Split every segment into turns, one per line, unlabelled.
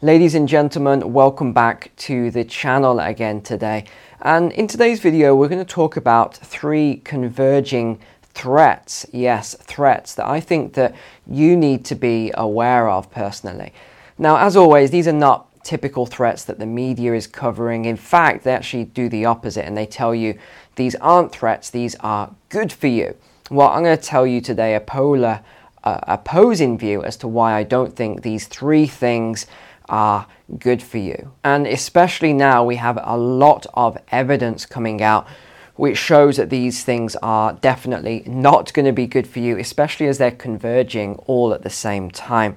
Ladies and gentlemen, welcome back to the channel again today. And in today's video, we're going to talk about three converging threats. Yes, threats that I think that you need to be aware of personally. Now, as always, these are not typical threats that the media is covering. In fact, they actually do the opposite and they tell you these aren't threats, these are good for you. Well, I'm going to tell you today a polar uh, opposing view as to why I don't think these three things are good for you. And especially now, we have a lot of evidence coming out which shows that these things are definitely not going to be good for you, especially as they're converging all at the same time.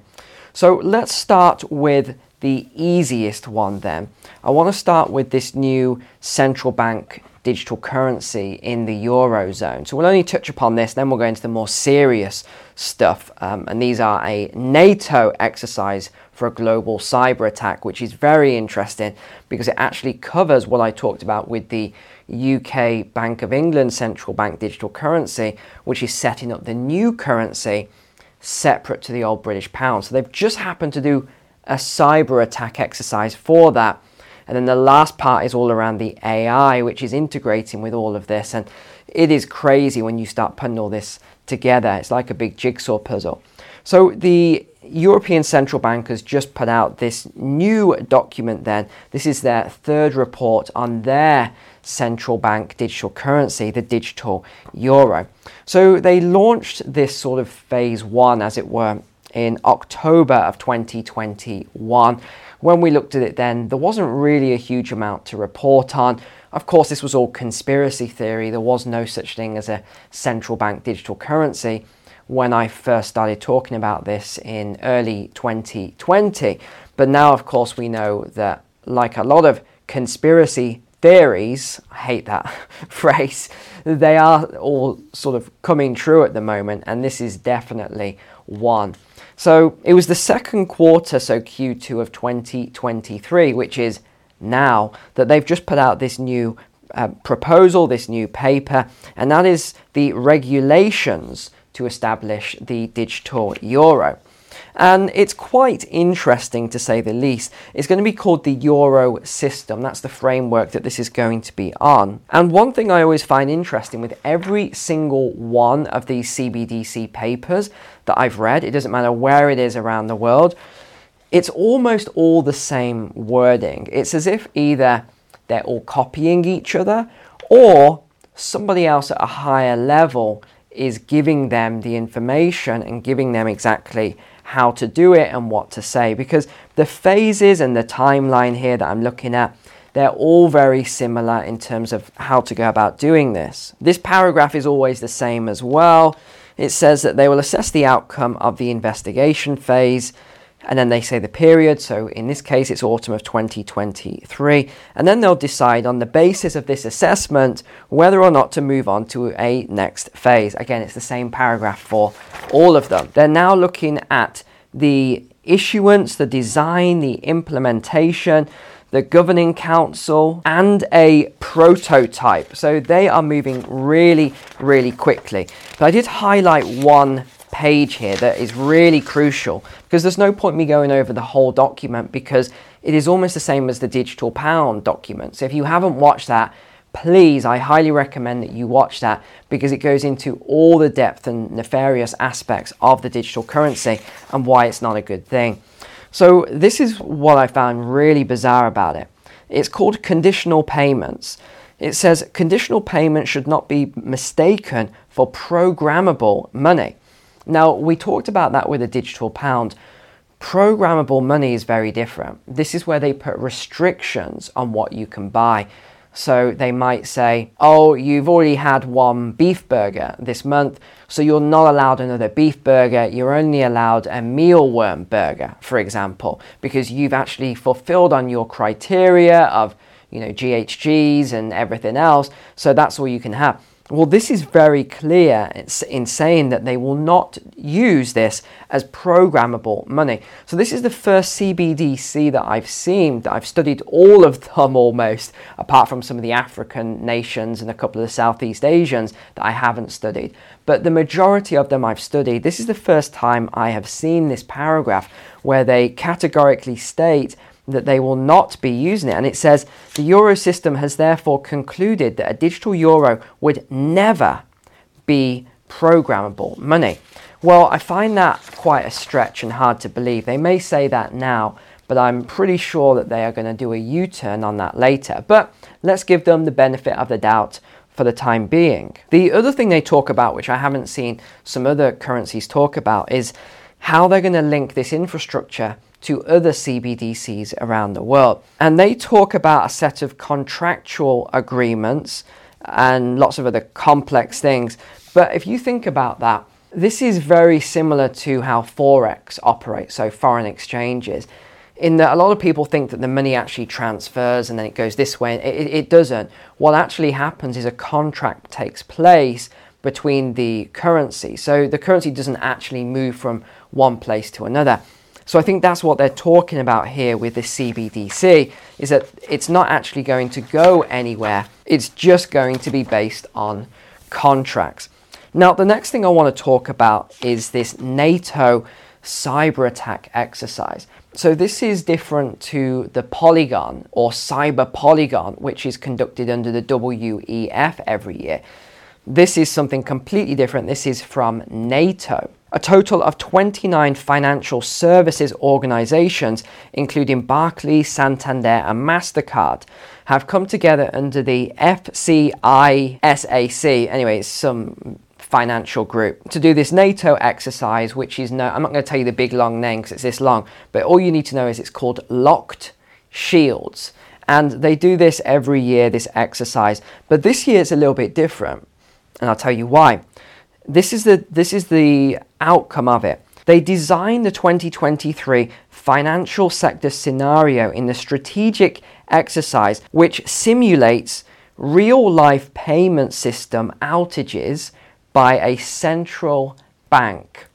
So let's start with the easiest one then. I want to start with this new central bank digital currency in the Eurozone. So we'll only touch upon this, then we'll go into the more serious stuff. Um, and these are a NATO exercise for a global cyber attack, which is very interesting because it actually covers what I talked about with the UK Bank of England central bank digital currency, which is setting up the new currency separate to the old British pound. So they've just happened to do a cyber attack exercise for that. And then the last part is all around the AI, which is integrating with all of this. And it is crazy when you start putting all this together. It's like a big jigsaw puzzle. So the European Central Bank has just put out this new document then. This is their third report on their central bank digital currency, the digital euro. So they launched this sort of phase one, as it were, in October of 2021. When we looked at it then, there wasn't really a huge amount to report on. Of course, this was all conspiracy theory. There was no such thing as a central bank digital currency when I first started talking about this in early 2020. But now, of course, we know that, like a lot of conspiracy theories, I hate that phrase, they are all sort of coming true at the moment, and this is definitely one. So it was the second quarter, so Q2 of 2023, which is now, that they've just put out this new uh, proposal, this new paper, and that is the regulations to establish the digital euro. And it's quite interesting to say the least. It's going to be called the Euro system. That's the framework that this is going to be on. And one thing I always find interesting with every single one of these CBDC papers that I've read, it doesn't matter where it is around the world, it's almost all the same wording. It's as if either they're all copying each other or somebody else at a higher level is giving them the information and giving them exactly how to do it and what to say because the phases and the timeline here that I'm looking at they're all very similar in terms of how to go about doing this. This paragraph is always the same as well. It says that they will assess the outcome of the investigation phase and then they say the period. So in this case, it's autumn of 2023. And then they'll decide on the basis of this assessment whether or not to move on to a next phase. Again, it's the same paragraph for all of them. They're now looking at the issuance, the design, the implementation, the governing council, and a prototype. So they are moving really, really quickly. But I did highlight one page here that is really crucial because there's no point me going over the whole document because it is almost the same as the digital pound document. So if you haven't watched that, please, I highly recommend that you watch that because it goes into all the depth and nefarious aspects of the digital currency and why it's not a good thing. So this is what I found really bizarre about it. It's called conditional payments. It says conditional payments should not be mistaken for programmable money. Now, we talked about that with a digital pound. Programmable money is very different. This is where they put restrictions on what you can buy. So they might say, oh, you've already had one beef burger this month, so you're not allowed another beef burger. You're only allowed a mealworm burger, for example, because you've actually fulfilled on your criteria of, you know, GHGs and everything else. So that's all you can have. Well, this is very clear in saying that they will not use this as programmable money. So, this is the first CBDC that I've seen, that I've studied all of them almost, apart from some of the African nations and a couple of the Southeast Asians that I haven't studied. But the majority of them I've studied. This is the first time I have seen this paragraph where they categorically state that they will not be using it. And it says the euro system has therefore concluded that a digital euro would never be programmable money. Well, I find that quite a stretch and hard to believe. They may say that now, but I'm pretty sure that they are going to do a U turn on that later. But let's give them the benefit of the doubt for the time being. The other thing they talk about, which I haven't seen some other currencies talk about, is how they're going to link this infrastructure to other CBDCs around the world. And they talk about a set of contractual agreements and lots of other complex things. But if you think about that, this is very similar to how Forex operates, so foreign exchanges, in that a lot of people think that the money actually transfers and then it goes this way. It, it doesn't. What actually happens is a contract takes place between the currency. So the currency doesn't actually move from one place to another. So I think that's what they're talking about here with the CBDC is that it's not actually going to go anywhere. It's just going to be based on contracts. Now, the next thing I want to talk about is this NATO cyber attack exercise. So this is different to the Polygon or Cyber Polygon, which is conducted under the WEF every year. This is something completely different. This is from NATO. A total of 29 financial services organizations, including Barclays, Santander, and MasterCard, have come together under the FCISAC. Anyway, it's some financial group to do this NATO exercise, which is no, I'm not going to tell you the big long name because it's this long, but all you need to know is it's called Locked Shields. And they do this every year, this exercise. But this year it's a little bit different and I'll tell you why. This is the this is the outcome of it. They designed the 2023 financial sector scenario in the strategic exercise which simulates real life payment system outages by a central bank.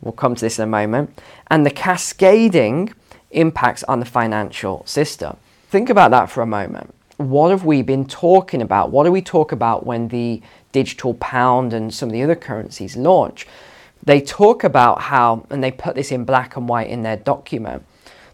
We'll come to this in a moment. And the cascading impacts on the financial system. Think about that for a moment. What have we been talking about? What do we talk about when the digital pound and some of the other currencies launch, they talk about how, and they put this in black and white in their document,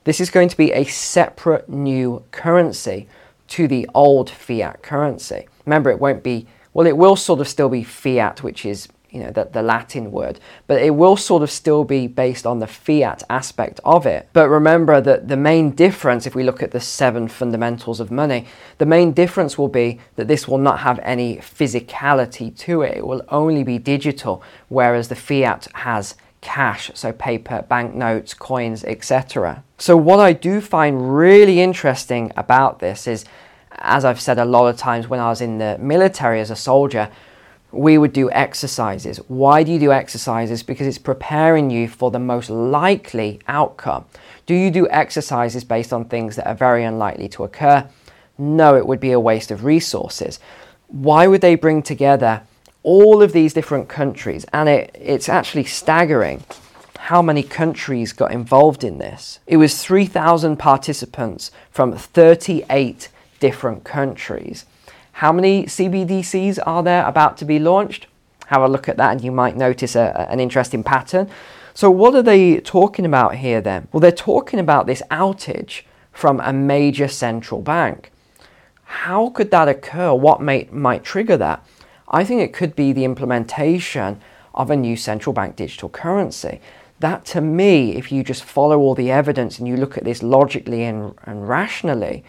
this is going to be a separate new currency to the old fiat currency. Remember, it won't be, well, it will sort of still be fiat, which is you know, the, the Latin word, but it will sort of still be based on the fiat aspect of it. But remember that the main difference, if we look at the seven fundamentals of money, the main difference will be that this will not have any physicality to it. It will only be digital, whereas the fiat has cash, so paper, banknotes, coins, etc. So, what I do find really interesting about this is, as I've said a lot of times when I was in the military as a soldier, we would do exercises. Why do you do exercises? Because it's preparing you for the most likely outcome. Do you do exercises based on things that are very unlikely to occur? No, it would be a waste of resources. Why would they bring together all of these different countries? And it, it's actually staggering how many countries got involved in this. It was 3,000 participants from 38 different countries. How many CBDCs are there about to be launched? Have a look at that and you might notice a, an interesting pattern. So, what are they talking about here then? Well, they're talking about this outage from a major central bank. How could that occur? What may, might trigger that? I think it could be the implementation of a new central bank digital currency. That to me, if you just follow all the evidence and you look at this logically and, and rationally,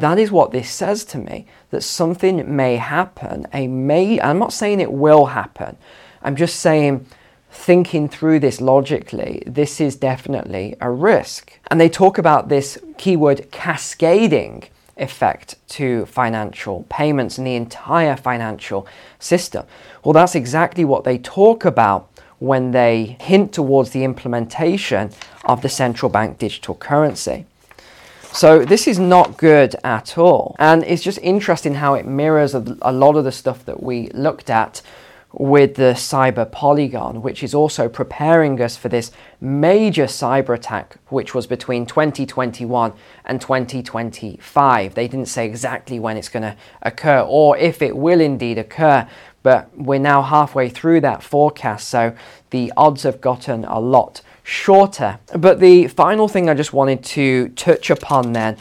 that is what this says to me that something may happen. A may, I'm not saying it will happen, I'm just saying, thinking through this logically, this is definitely a risk. And they talk about this keyword cascading effect to financial payments and the entire financial system. Well, that's exactly what they talk about when they hint towards the implementation of the central bank digital currency. So this is not good at all. And it's just interesting how it mirrors a, lot of the stuff that we looked at with the cyber polygon, which is also preparing us for this major cyber attack, which was between 2021 and 2025. They didn't say exactly when it's going to occur or if it will indeed occur, but we're now halfway through that forecast, so the odds have gotten a lot shorter. But the final thing I just wanted to touch upon then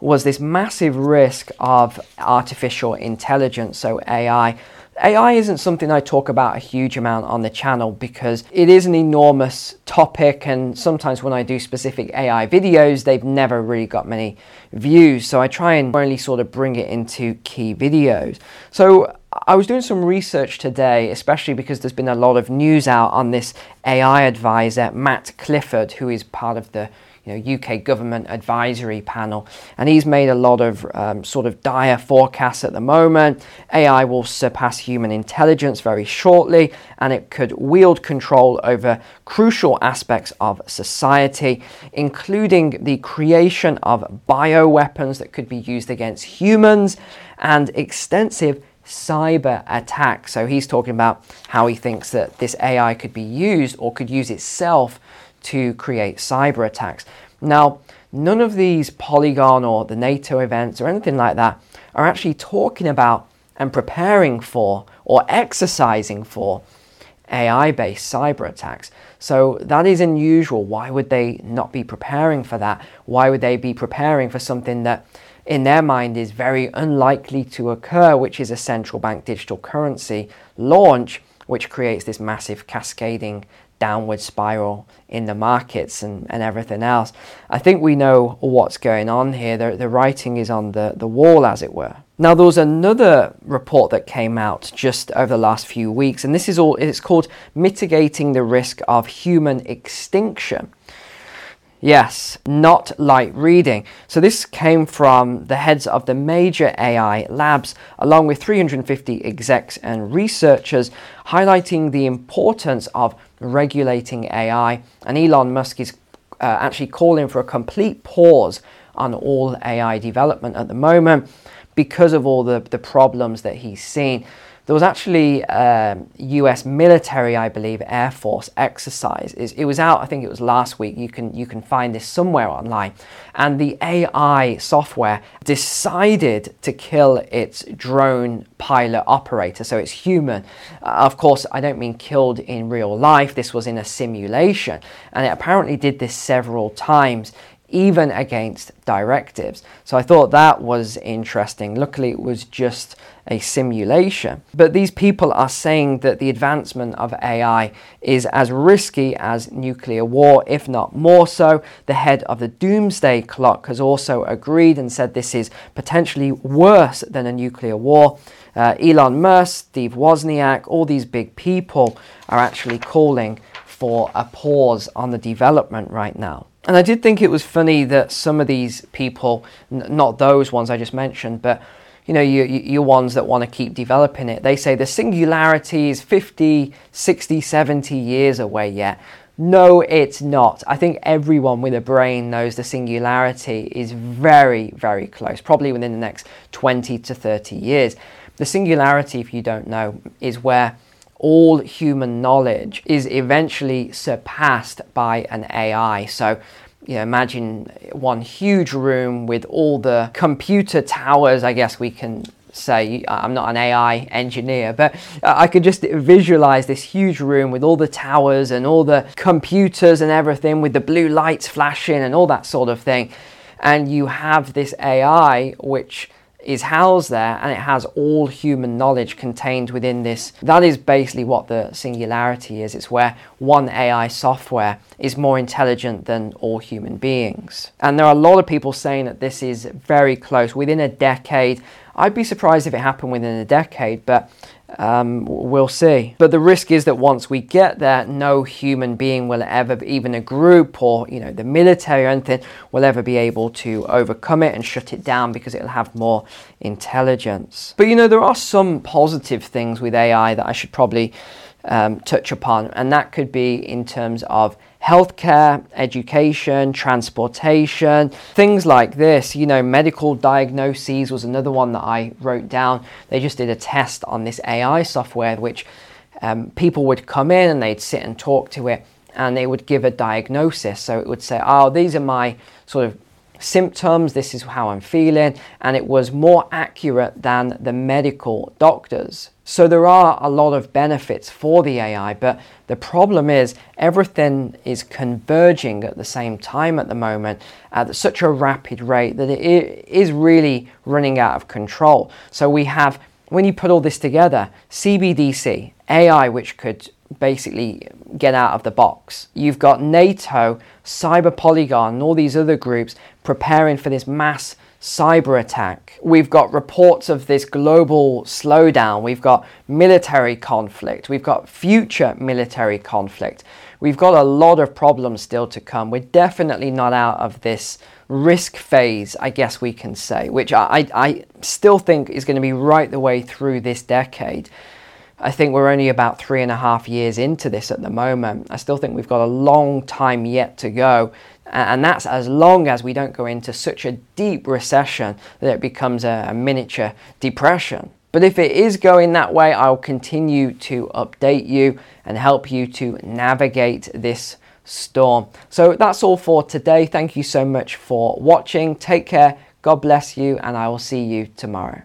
was this massive risk of artificial intelligence, so AI. AI isn't something I talk about a huge amount on the channel because it is an enormous topic, and sometimes when I do specific AI videos, they've never really got many views. So I try and only sort of bring it into key videos. So I was doing some research today, especially because there's been a lot of news out on this AI advisor, Matt Clifford, who is part of the you know, UK government advisory panel, and he's made a lot of um, sort of dire forecasts at the moment. AI will surpass human intelligence very shortly, and it could wield control over crucial aspects of society, including the creation of bioweapons that could be used against humans and extensive cyber attack. So he's talking about how he thinks that this AI could be used or could use itself to create cyber attacks. Now, none of these Polygon or the NATO events or anything like that are actually talking about and preparing for or exercising for AI based cyber attacks. So that is unusual. Why would they not be preparing for that? Why would they be preparing for something that in their mind is very unlikely to occur, which is a central bank digital currency launch, which creates this massive cascading downward spiral in the markets and, and everything else. I think we know what's going on here. The, the writing is on the, the wall, as it were. Now, there was another report that came out just over the last few weeks, and this is all it's called Mitigating the Risk of Human Extinction. Yes, not light reading. So, this came from the heads of the major AI labs, along with 350 execs and researchers, highlighting the importance of regulating AI. And Elon Musk is uh, actually calling for a complete pause on all AI development at the moment because of all the, the problems that he's seen. There was actually um, U.S. military, I believe, Air Force exercise. It was out, I think it was last week. You can you can find this somewhere online, and the AI software decided to kill its drone pilot operator, so it's human. Uh, of course, I don't mean killed in real life. This was in a simulation, and it apparently did this several times even against directives. So I thought that was interesting. Luckily, it was just a simulation. But these people are saying that the advancement of AI is as risky as nuclear war, if not more so. The head of the doomsday clock has also agreed and said this is potentially worse than a nuclear war. Uh, Elon Musk, Steve Wozniak, all these big people are actually calling for a pause on the development right now. And I did think it was funny that some of these people, n- not those ones I just mentioned, but you know, you, you, ones that want to keep developing it, they say the singularity is 50, 60, 70 years away yet. No, it's not. I think everyone with a brain knows the singularity is very, very close, probably within the next 20 to 30 years. The singularity, if you don't know, is where all human knowledge is eventually surpassed by an AI. So you know, imagine one huge room with all the computer towers, I guess we can say I'm not an AI engineer, but I could just visualize this huge room with all the towers and all the computers and everything with the blue lights flashing and all that sort of thing. And you have this AI which is housed there and it has all human knowledge contained within this. That is basically what the singularity is. It's where one AI software is more intelligent than all human beings. And there are a lot of people saying that this is very close. Within a decade, I'd be surprised if it happened within a decade, but um, we'll see. But the risk is that once we get there, no human being will ever, even a group or you know the military or anything, will ever be able to overcome it and shut it down because it'll have more intelligence. But you know there are some positive things with AI that I should probably um, touch upon, and that could be in terms of healthcare, education, transportation, things like this. You know, medical diagnoses was another one that I wrote down. They just did a test on this AI software, which um, people would come in and they'd sit and talk to it and they would give a diagnosis. So it would say, oh, these are my sort of symptoms, this is how I'm feeling, and it was more accurate than the medical doctors. So there are a lot of benefits for the AI, but the problem is everything is converging at the same time at the moment at such a rapid rate that it is really running out of control. So we have, when you put all this together, CBDC, AI, which could basically get out of the box. You've got NATO, Cyber Polygon, and all these other groups preparing for this mass cyber attack. We've got reports of this global slowdown. We've got military conflict. We've got future military conflict. We've got a lot of problems still to come. We're definitely not out of this risk phase, I guess we can say, which I, I still think is going to be right the way through this decade. I think we're only about three and a half years into this at the moment. I still think we've got a long time yet to go. And that's as long as we don't go into such a deep recession that it becomes a, miniature depression. But if it is going that way, I'll continue to update you and help you to navigate this storm. So that's all for today. Thank you so much for watching. Take care. God bless you, and I will see you tomorrow.